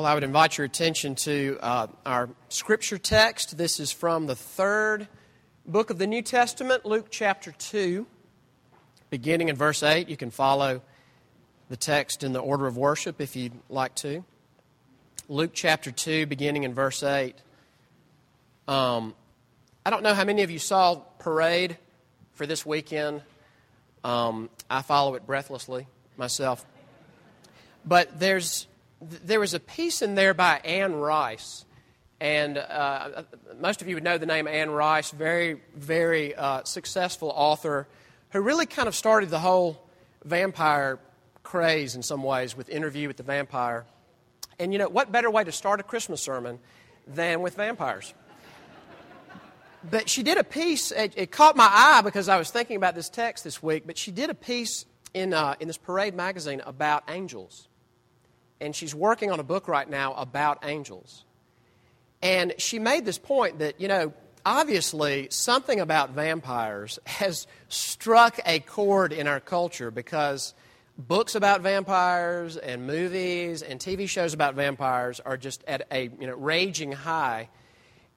Well, I would invite your attention to uh, our scripture text. This is from the third book of the New Testament, Luke chapter 2, beginning in verse 8. You can follow the text in the order of worship if you'd like to. Luke chapter 2, beginning in verse 8. Um, I don't know how many of you saw Parade for this weekend. Um, I follow it breathlessly myself. But there's there was a piece in there by Anne Rice. And uh, most of you would know the name Anne Rice, very, very uh, successful author who really kind of started the whole vampire craze in some ways with Interview with the Vampire. And you know, what better way to start a Christmas sermon than with vampires? but she did a piece, it, it, caught my eye because I was thinking about this text this week, but she did a piece in, uh, in this Parade magazine about angels and she's working on a book right now about angels. And she made this point that, you know, obviously something about vampires has struck a chord in our culture because books about vampires and movies and TV shows about vampires are just at a you know, raging high.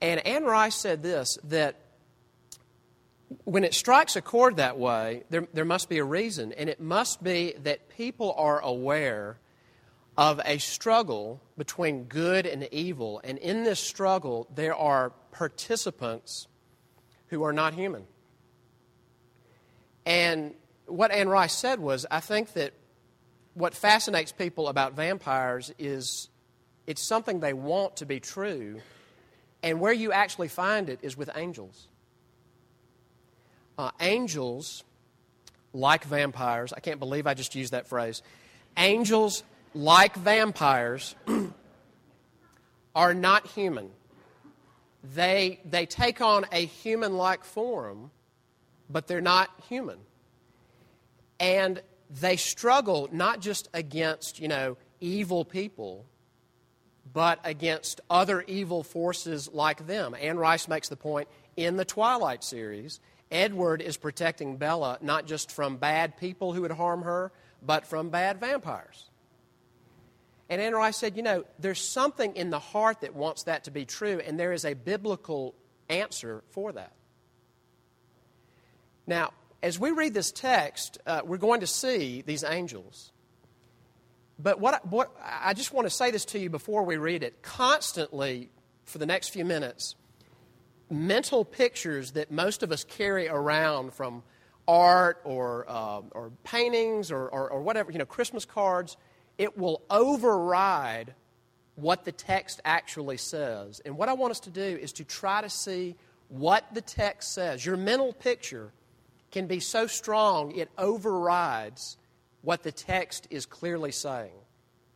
And Anne Rice said this that when it strikes a chord that way, there, there must be a reason, and it must be that people are aware of a struggle between good and evil. And in this struggle, there are participants who are not human. And what Anne Rice said was I think that what fascinates people about vampires is it's something they want to be true, and where you actually find it is with angels. Uh, angels, like vampires, I can't believe I just used that phrase. Angels like vampires, are not human. They, they take on a human like form, but they're not human. And they struggle not just against, you know, evil people, but against other evil forces like them. Anne Rice makes the point in the Twilight series Edward is protecting Bella not just from bad people who would harm her, but from bad vampires. And Rice said, you know, there's something in the heart that wants that to be true, and there is a biblical answer for that. Now, as we read this text, uh, we're going to see these angels. But what, what I just want to say this to you before we read it. Constantly, for the next few minutes, mental pictures that most of us carry around from art or, uh, or paintings or, or, or whatever, you know, Christmas cards it will override what the text actually says. And what I want us to do is to try to see what the text says. Your mental picture can be so strong it overrides what the text is clearly saying,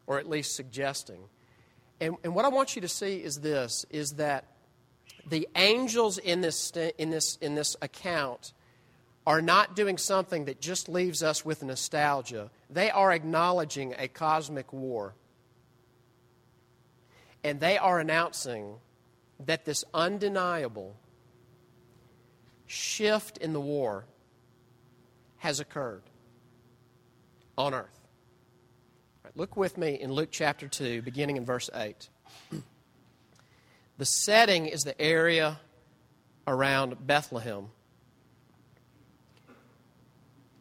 or at least suggesting. And, and what I want you to see is this is that the angels in this, in this, in this account are not doing something that just leaves us with nostalgia. They are acknowledging a cosmic war. And they are announcing that this undeniable shift in the war has occurred on earth. Right, look with me in Luke chapter 2, beginning in verse 8. The setting is the area around Bethlehem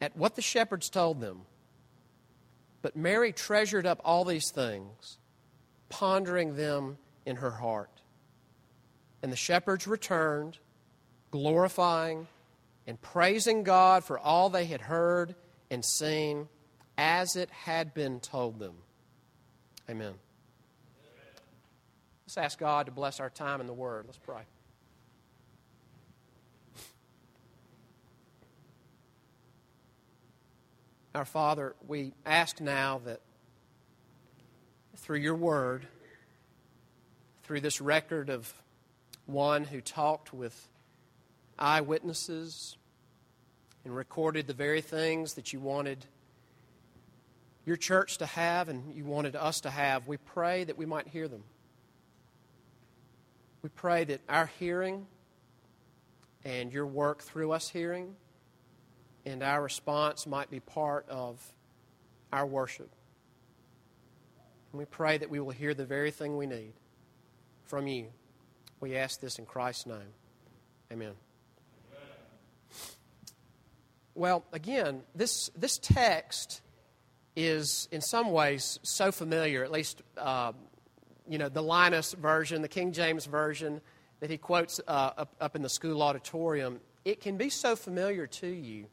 at what the shepherds told them. But Mary treasured up all these things, pondering them in her heart. And the shepherds returned, glorifying and praising God for all they had heard and seen as it had been told them. Amen. Let's ask God to bless our time in the Word. Let's pray. Our Father, we ask now that through your Word, through this record of one who talked with eyewitnesses and recorded the very things that you wanted your church to have and you wanted us to have, we pray that we might hear them. We pray that our hearing and your work through us hearing and our response might be part of our worship. And we pray that we will hear the very thing we need from you. We ask this in Christ's name. Amen. Well, again, this, this text is in some ways so familiar, at least, uh, you know, the Linus version, the King James version that he quotes uh, up, up in the school auditorium. It can be so familiar to you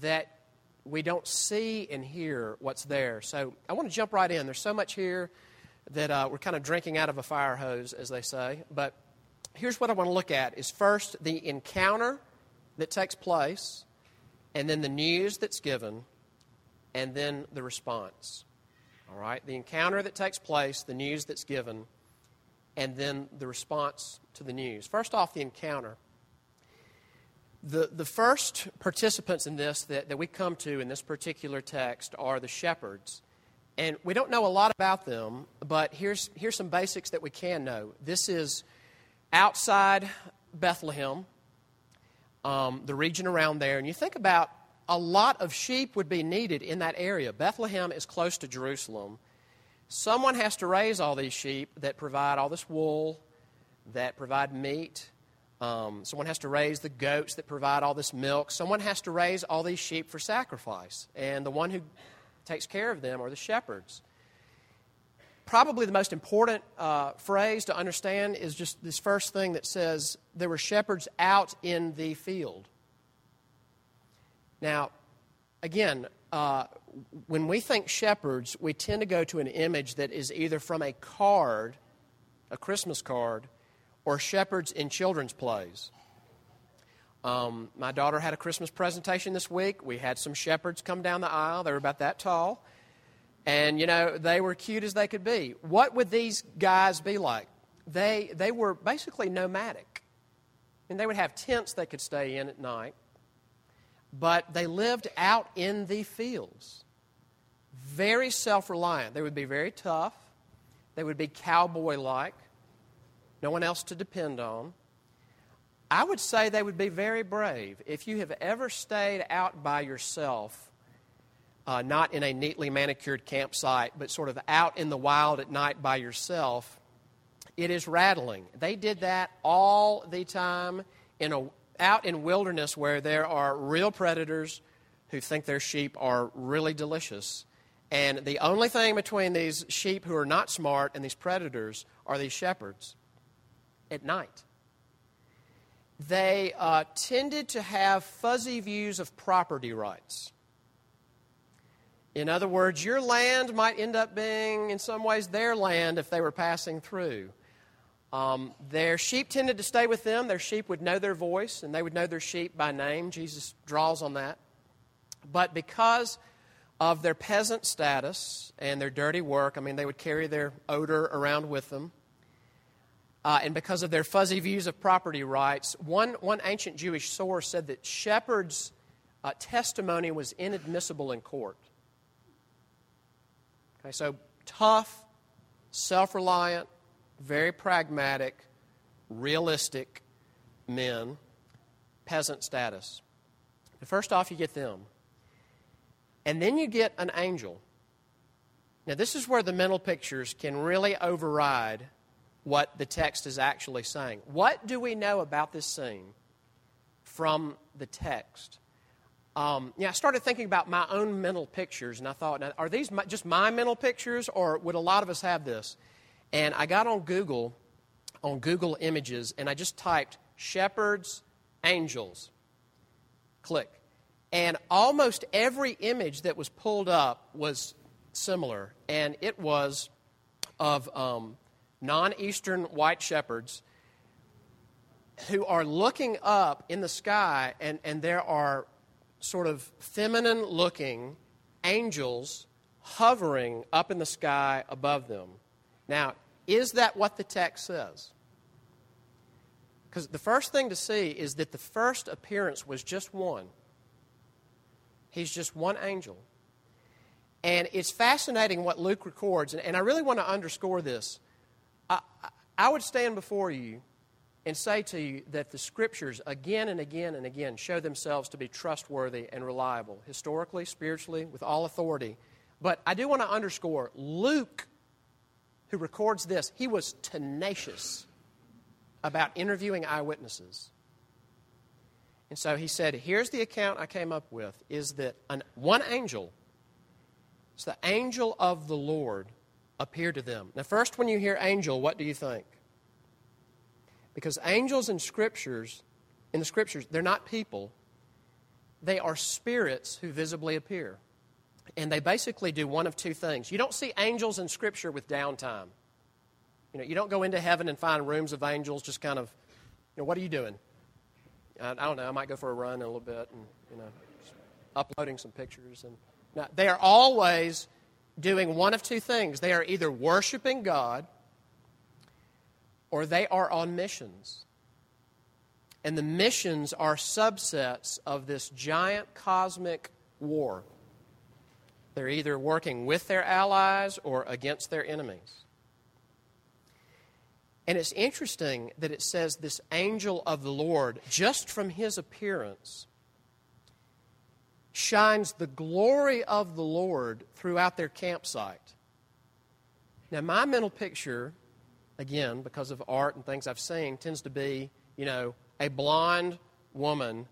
that we don't see and hear what's there. So I want to jump right in. There's so much here that uh, we're kind of drinking out of a fire hose, as they say. But here's what I want to look at: is first the encounter that takes place, and then the news that's given, and then the response. All right, the encounter that takes place, the news that's given, and then the response to the news. First off, the encounter. The, the first participants in this that, that we come to in this particular text are the shepherds. And we don't know a lot about them, but here's, here's some basics that we can know. This is outside Bethlehem, um, the region around there. And you think about a lot of sheep would be needed in that area. Bethlehem is close to Jerusalem. Someone has to raise all these sheep that provide all this wool, that provide meat, um, someone has to raise the goats that provide all this milk. Someone has to raise all these sheep for sacrifice. And the one who takes care of them are the shepherds. Probably the most important uh, phrase to understand is just this first thing that says there were shepherds out in the field. Now, again, uh, when we think shepherds, we tend to go to an image that is either from a card, a Christmas card, or shepherds in children's plays. Um, my daughter had a Christmas presentation this week. We had some shepherds come down the aisle. They were about that tall. And, you know, they were cute as they could be. What would these guys be like? They, they were basically nomadic. I mean, they would have tents they could stay in at night, but they lived out in the fields. Very self reliant. They would be very tough, they would be cowboy like no one else to depend on. I would say they would be very brave. If you have ever stayed out by yourself, uh, not in a neatly manicured campsite, but sort of out in the wild at night by yourself, it is rattling. They did that all the time in a, out in wilderness where there are real predators who think their sheep are really delicious. And the only thing between these sheep who are not smart and these predators are these shepherds at night. They uh, tended to have fuzzy views of property rights. In other words, your land might end up being, in some ways, their land if they were passing through. Um, their sheep tended to stay with them. Their sheep would know their voice, and they would know their sheep by name. Jesus draws on that. But because of their peasant status and their dirty work, I mean, they would carry their odor around with them uh, and because of their fuzzy views of property rights, one, one ancient Jewish source said that shepherds' uh, testimony was inadmissible in court. Okay, so tough, self reliant, very pragmatic, realistic men, peasant status. First off, you get them. And then you get an angel. Now, this is where the mental pictures can really override what the text is actually saying. What do we know about this scene from the text? Um, yeah, I started thinking about my own mental pictures, and I thought, are these my, just my mental pictures, or would a lot of us have this? And I got on Google, on Google Images, and I just typed shepherds, angels. Click. And almost every image that was pulled up was similar, and it was of um, non Eastern white shepherds who are looking up in the sky, and, and there are sort of feminine looking angels hovering up in the sky above them. Now, is that what the text says? Because the first thing to see is that the first appearance was just one. He's just one angel. And it's fascinating what Luke records, and, I really want to underscore this. I, I would stand before you and say to you that the scriptures again and again and again show themselves to be trustworthy and reliable, historically, spiritually, with all authority. But I do want to underscore Luke, who records this, he was tenacious about interviewing eyewitnesses. And so he said, Here's the account I came up with is that an, one angel, it's the angel of the Lord, appeared to them. Now, first, when you hear angel, what do you think? Because angels in scriptures, in the scriptures, they're not people. They are spirits who visibly appear. And they basically do one of two things. You don't see angels in scripture with downtime. You know, you don't go into heaven and find rooms of angels just kind of, you know, what are you doing? I, I don't know. I might go for a run in a little bit and, you know, uploading some pictures. And now, they are always doing one of two things. They are either worshiping God or they are on missions. And the missions are subsets of this giant cosmic war. They're either working with their allies or against their enemies. And it's interesting that it says this angel of the Lord, just from his appearance, shines the glory of the Lord throughout their campsite. Now, my mental picture again, because of art and things I've seen, tends to be, you know, a blonde woman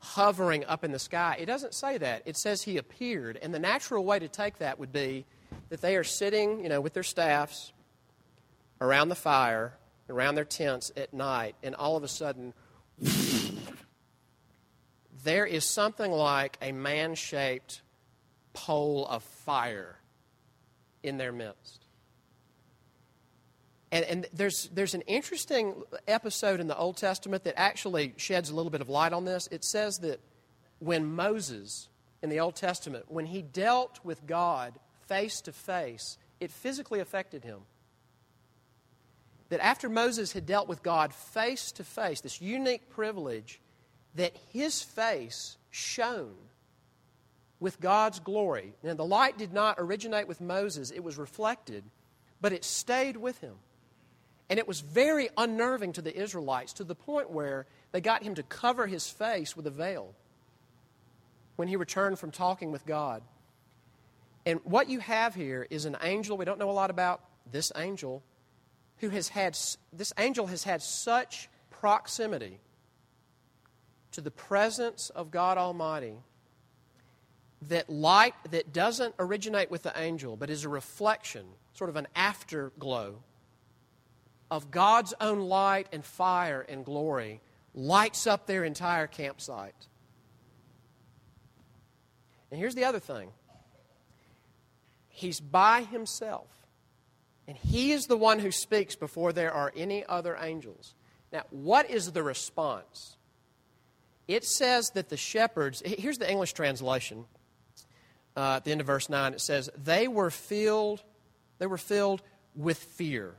hovering up in the sky. It doesn't say that. It says he appeared. And the natural way to take that would be that they are sitting, you know, with their staffs around the fire, around their tents at night, and all of a sudden, there is something like a man shaped pole of fire in their midst. And, and there's, there's an interesting episode in the Old Testament that actually sheds a little bit of light on this. It says that when Moses, in the Old Testament, when he dealt with God face to face, it physically affected him. That after Moses had dealt with God face to face, this unique privilege, that his face shone with God's glory. Now, the light did not originate with Moses, it was reflected, but it stayed with him. And it was very unnerving to the Israelites to the point where they got him to cover his face with a veil when he returned from talking with God. And what you have here is an angel, we don't know a lot about this angel, who has had, this angel has had such proximity to the presence of God Almighty that light that doesn't originate with the angel, but is a reflection, sort of an afterglow of God's own light and fire and glory lights up their entire campsite. And here's the other thing He's by himself. And he is the one who speaks before there are any other angels. Now, what is the response? It says that the shepherds, here's the English translation. Uh, at the end of verse 9, it says, They were filled, they were filled with fear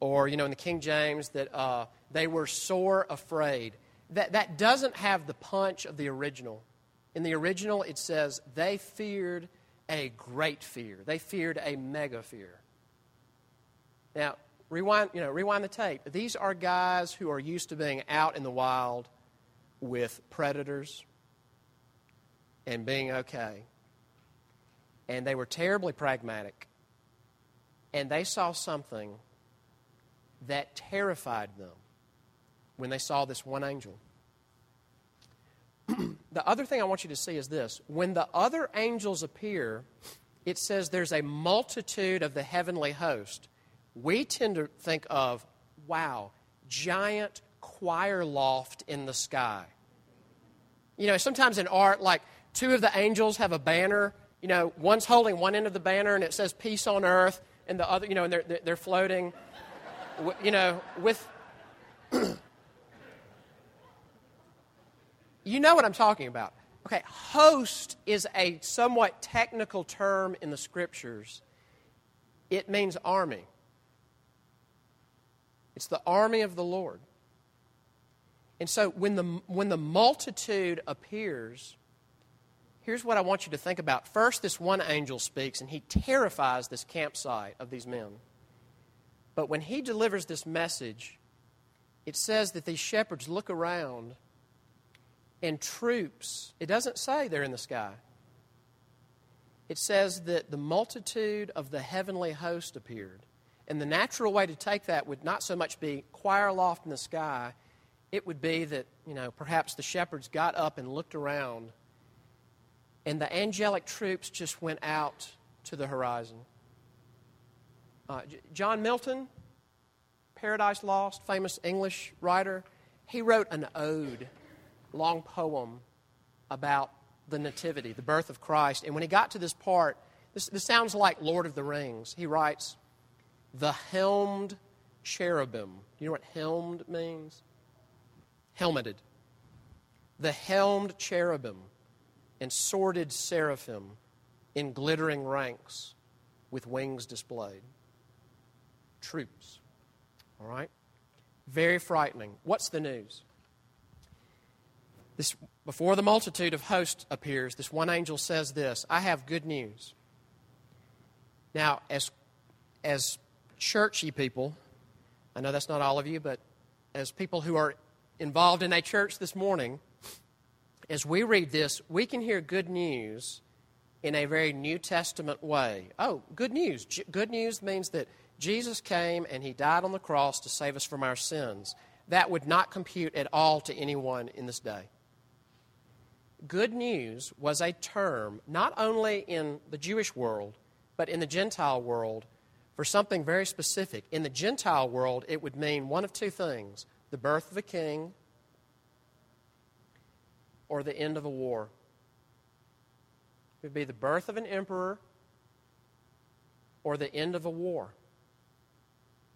or, you know, in the King James, that uh, they were sore afraid. That, that doesn't have the punch of the original. In the original, it says they feared a great fear, they feared a mega fear. Now, rewind, you know, rewind the tape. These are guys who are used to being out in the wild with predators and being okay. And they were terribly pragmatic. And they saw something that terrified them when they saw this one angel. the other thing I want you to see is this when the other angels appear, it says there's a multitude of the heavenly host. We tend to think of, wow, giant choir loft in the sky. You know, sometimes in art, like two of the angels have a banner. You know, one's holding one end of the banner and it says peace on earth, and the other, you know, and they're, they're floating, you know, with. you know what I'm talking about. Okay, host is a somewhat technical term in the scriptures. It means army. It's the army of the Lord. And so when the, when the multitude appears, here's what I want you to think about. First, this one angel speaks, and he terrifies this campsite of these men. But when he delivers this message, it says that these shepherds look around and troops, it doesn't say they're in the sky. It says that the multitude of the heavenly host appeared. And the natural way to take that would not so much be choir loft in the sky it would be that, you know, perhaps the shepherds got up and looked around, and the angelic troops just went out to the horizon. Uh, John Milton, Paradise Lost, famous English writer, he wrote an ode, long poem about the Nativity, the birth of Christ. And when he got to this part, this, this sounds like Lord of the Rings. He writes, The helmed cherubim. Do you know what helmed means? Helmeted, the helmed cherubim and sworded seraphim in glittering ranks with wings displayed. Troops. All right? Very frightening. What's the news? This, before the multitude of hosts appears, this one angel says this I have good news. Now, as, as churchy people, I know that's not all of you, but as people who are involved in a church this morning, as we read this, we can hear good news in a very New Testament way. Oh, good news. good news means that Jesus came and he died on the cross to save us from our sins. That would not compute at all to anyone in this day. Good news was a term not only in the Jewish world, but in the Gentile world for something very specific. In the Gentile world, it would mean one of two things the birth of a king, or the end of a war. It would be the birth of an emperor or the end of a war.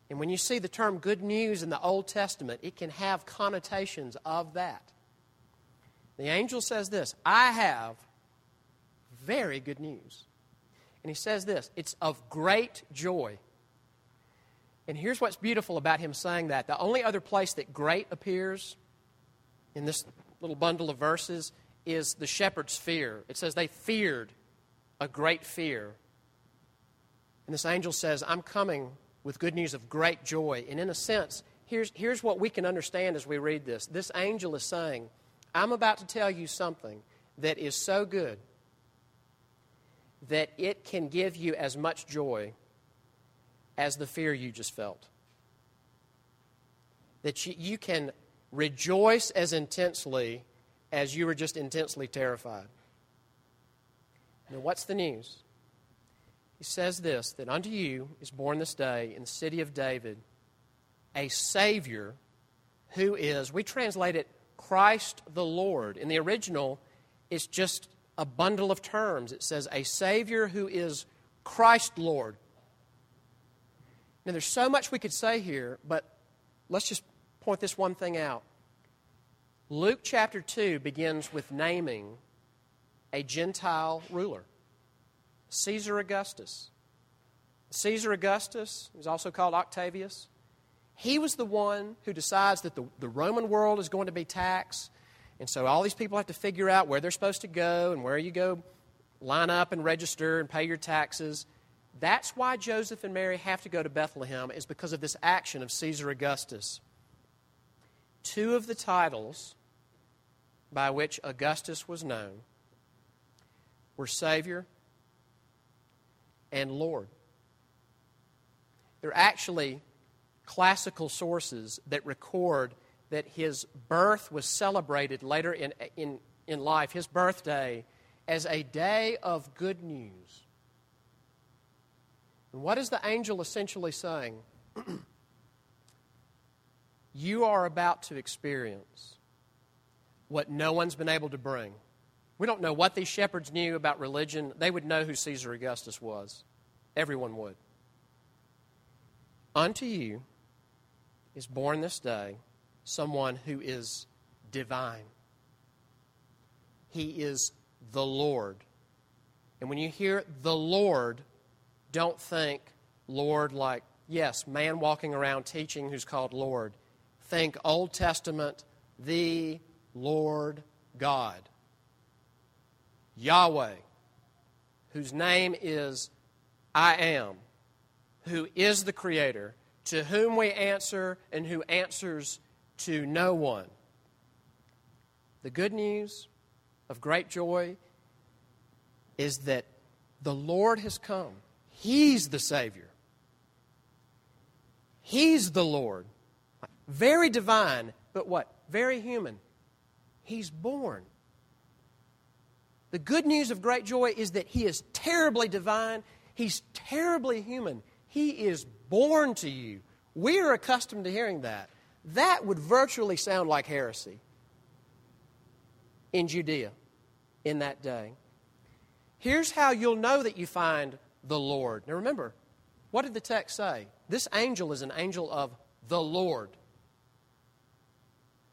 And when you see the term good news in the Old Testament, it can have connotations of that. The angel says this I have very good news. And he says this it's of great joy and here's what's beautiful about him saying that. The only other place that great appears in this little bundle of verses is the shepherd's fear. It says they feared a great fear. And this angel says, I'm coming with good news of great joy. And in a sense, here's, here's what we can understand as we read this. This angel is saying, I'm about to tell you something that is so good that it can give you as much joy as the fear you just felt. That you, can rejoice as intensely as you were just intensely terrified. Now, what's the news? He says this that unto you is born this day in the city of David a Savior who is, we translate it, Christ the Lord. In the original, it's just a bundle of terms. It says a Savior who is Christ Lord. Now, there's so much we could say here, but let's just point this one thing out. Luke chapter 2 begins with naming a Gentile ruler, Caesar Augustus. Caesar Augustus is also called Octavius. He was the one who decides that the, the Roman world is going to be taxed. And so all these people have to figure out where they're supposed to go and where you go line up and register and pay your taxes. That's why Joseph and Mary have to go to Bethlehem, is because of this action of Caesar Augustus. Two of the titles by which Augustus was known were Savior and Lord. There are actually classical sources that record that his birth was celebrated later in, in, in life, his birthday, as a day of good news. And what is the angel essentially saying? you are about to experience what no one's been able to bring. We don't know what these shepherds knew about religion. They would know who Caesar Augustus was. Everyone would. Unto you is born this day someone who is divine. He is the Lord. And when you hear the Lord, don't think Lord like, yes, man walking around teaching who's called Lord. Think Old Testament, the Lord God. Yahweh, whose name is I am, who is the Creator, to whom we answer and who answers to no one. The good news of great joy is that the Lord has come. He's the Savior. He's the Lord. Very divine, but what? Very human. He's born. The good news of great joy is that He is terribly divine, He's terribly human. He is born to you. We are accustomed to hearing that. That would virtually sound like heresy in Judea in that day. Here's how you'll know that you find the Lord. Now remember, what did the text say? This angel is an angel of the Lord.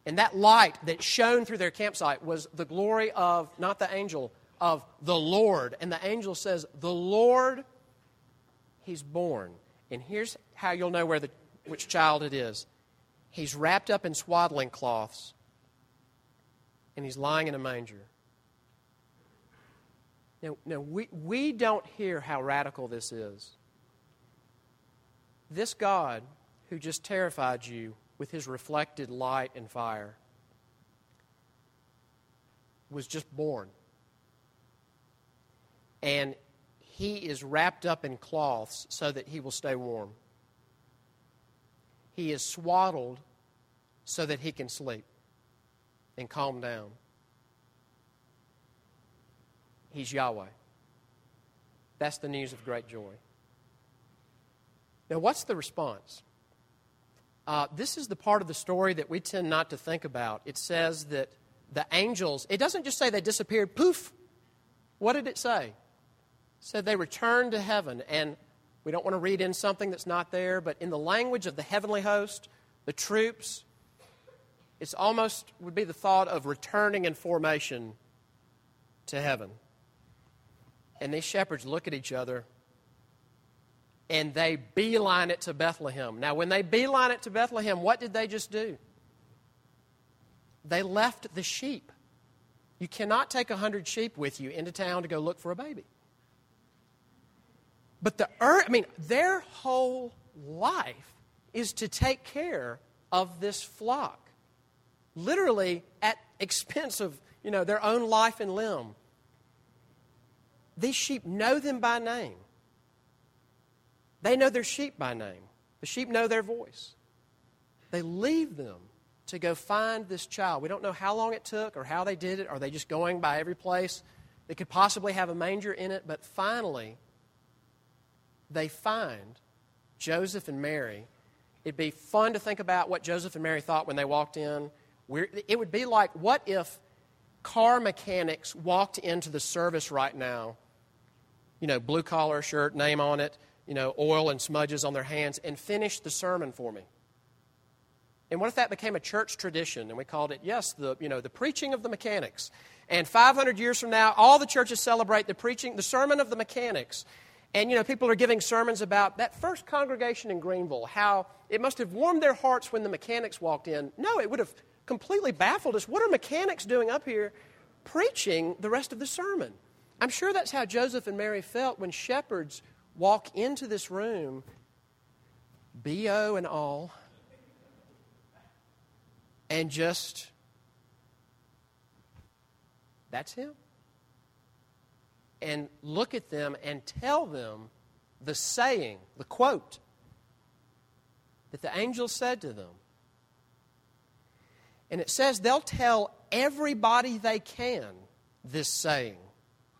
And that light that shone through their campsite was the glory of, not the angel, of the Lord. And the angel says, The Lord, He's born. And here's how you'll know where the, which child it is. He's wrapped up in swaddling cloths, and he's lying in a manger. Now, now we, we don't hear how radical this is. This God who just terrified you with his reflected light and fire was just born. And he is wrapped up in cloths so that he will stay warm. He is swaddled so that he can sleep and calm down. He's Yahweh. That's the news of great joy. Now, what's the response? Uh, this is the part of the story that we tend not to think about. It says that the angels, it doesn't just say they disappeared, poof. What did it say? It said they returned to heaven. And we don't want to read in something that's not there, but in the language of the heavenly host, the troops, it's almost would be the thought of returning in formation to heaven. And these shepherds look at each other and they beeline it to Bethlehem. Now, when they beeline it to Bethlehem, what did they just do? They left the sheep. You cannot take a hundred sheep with you into town to go look for a baby. But the earth, I mean, their whole life is to take care of this flock, literally at expense of you know their own life and limb. These sheep know them by name. They know their sheep by name. The sheep know their voice. They leave them to go find this child. We don't know how long it took or how they did it. Are they just going by every place that could possibly have a manger in it? But finally, they find Joseph and Mary. It'd be fun to think about what Joseph and Mary thought when they walked in. It would be like, what if car mechanics walked into the service right now you know, blue collar shirt, name on it, you know, oil and smudges on their hands, and finished the sermon for me. And what if that became a church tradition and we called it, yes, the, you know, the preaching of the mechanics? And 500 years from now, all the churches celebrate the preaching, the sermon of the mechanics. And, you know, people are giving sermons about that first congregation in Greenville, how it must have warmed their hearts when the mechanics walked in. No, it would have completely baffled us. What are mechanics doing up here preaching the rest of the sermon? I'm sure that's how Joseph and Mary felt when shepherds walk into this room, BO and all, and just, that's him. And look at them and tell them the saying, the quote that the angel said to them. And it says they'll tell everybody they can this saying.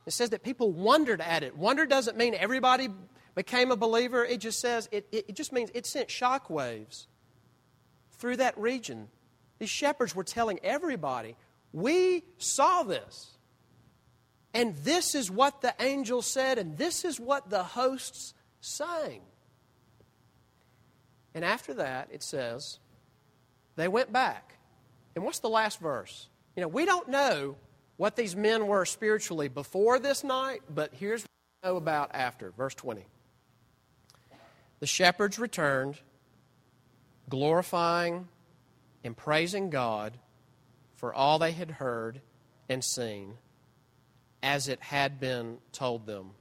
It says that people wondered at it. Wonder doesn't mean everybody became a believer, it just says, it, it, it just means it sent shockwaves through that region. These shepherds were telling everybody, We saw this. And this is what the angel said, and this is what the hosts sang. And after that, it says, they went back. And what's the last verse? You know, we don't know what these men were spiritually before this night, but here's what we know about after. Verse 20. The shepherds returned, glorifying and praising God for all they had heard and seen, as it had been told them.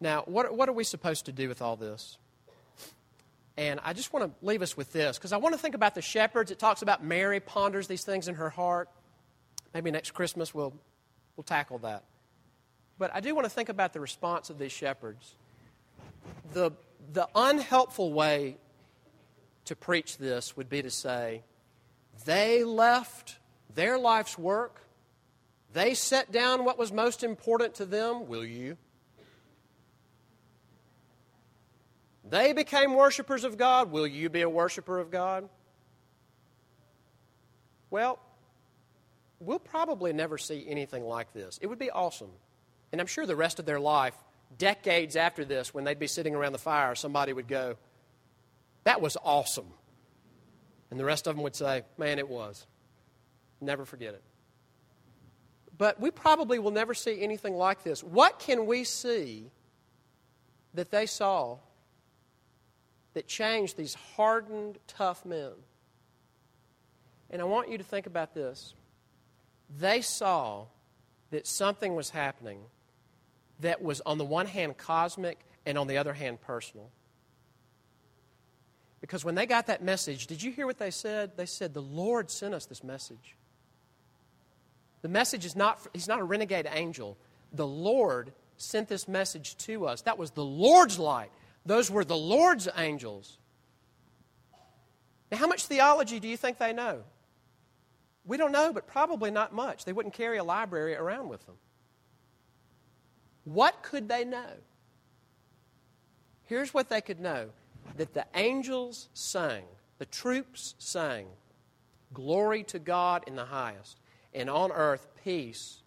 Now, what, what are we supposed to do with all this? And I just want to leave us with this because I want to think about the shepherds. It talks about Mary ponders these things in her heart. Maybe next Christmas we'll, we'll tackle that. But I do want to think about the response of these shepherds. The, the unhelpful way to preach this would be to say, they left their life's work, they set down what was most important to them. Will you? They became worshipers of God. Will you be a worshiper of God? Well, we'll probably never see anything like this. It would be awesome. And I'm sure the rest of their life, decades after this, when they'd be sitting around the fire, somebody would go, That was awesome. And the rest of them would say, Man, it was. Never forget it. But we probably will never see anything like this. What can we see that they saw that changed these hardened, tough men. And I want you to think about this. They saw that something was happening that was, on the one hand, cosmic and on the other hand, personal. Because when they got that message, did you hear what they said? They said, The Lord sent us this message. The message is not, he's not a renegade angel. The Lord sent this message to us. That was the Lord's light. Those were the Lord's angels. Now, how much theology do you think they know? We don't know, but probably not much. They wouldn't carry a library around with them. What could they know? Here's what they could know that the angels sang, the troops sang, Glory to God in the highest, and on earth peace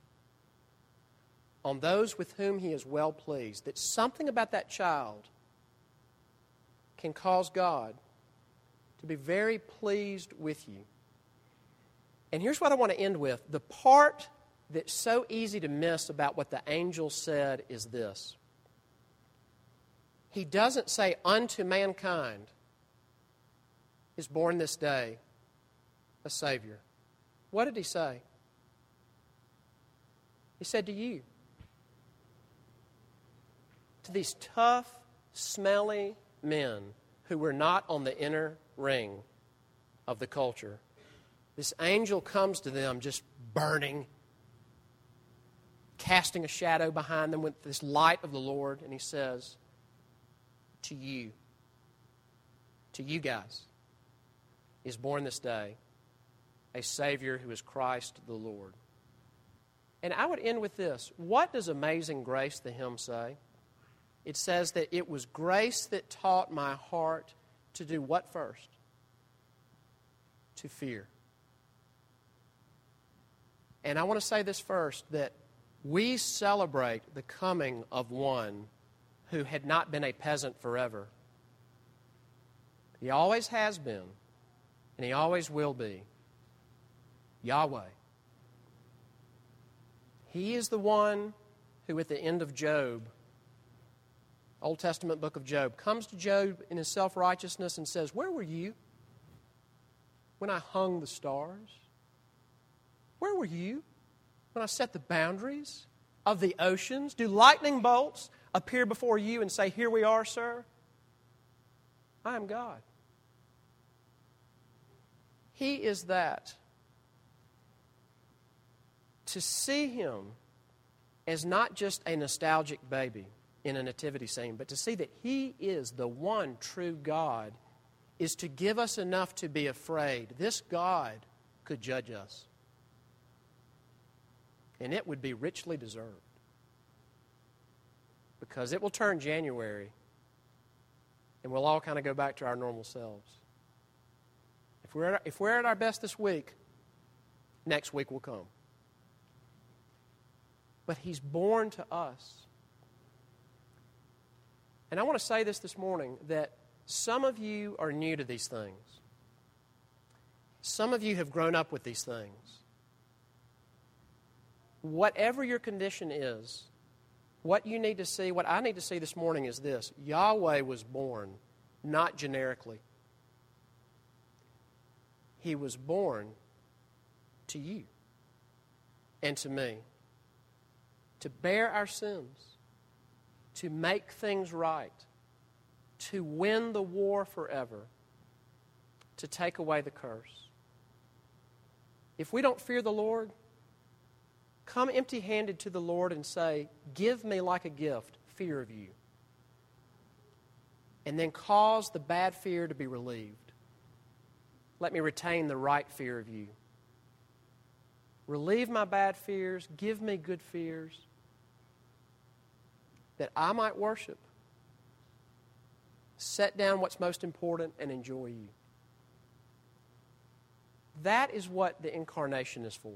on those with whom he is well pleased. That something about that child can cause God to be very pleased with you. And here's what I want to end with the part that's so easy to miss about what the angel said is this. He doesn't say, Unto mankind is born this day a Savior. What did he say? He said to you, to these tough, smelly, men who were not on the inner ring of the culture. This angel comes to them just burning, casting a shadow behind them with this light of the Lord, and he says, To you, to you guys, is born this day a Savior who is Christ the Lord. And I would end with this. What does Amazing Grace, the hymn, say? it says that it was grace that taught my heart to do what first? To fear. And I want to say this first that we celebrate the coming of one who had not been a peasant forever. He always has been, and he always will be Yahweh. He is the one who, at the end of Job, Old Testament book of Job, comes to Job in his self righteousness and says, Where were you when I hung the stars? Where were you when I set the boundaries of the oceans? Do lightning bolts appear before you and say, Here we are, sir? I am God. He is that. To see Him as not just a nostalgic baby in a nativity scene, but to see that He is the one true God is to give us enough to be afraid. This God could judge us. And it would be richly deserved. Because it will turn January and we'll all kind of go back to our normal selves. If we're, at, if we're at our best this week, next week will come. But He's born to us. And I want to say this this morning that some of you are new to these things. Some of you have grown up with these things. Whatever your condition is, what you need to see, what I need to see this morning is this Yahweh was born not generically, He was born to you and to me to bear our sins, to make things right, to win the war forever, to take away the curse. If we don't fear the Lord, come empty handed to the Lord and say, Give me like a gift fear of you. And then cause the bad fear to be relieved. Let me retain the right fear of you. Relieve my bad fears, give me good fears, that I might worship. Set down what's most important and enjoy you. That is what the incarnation is for.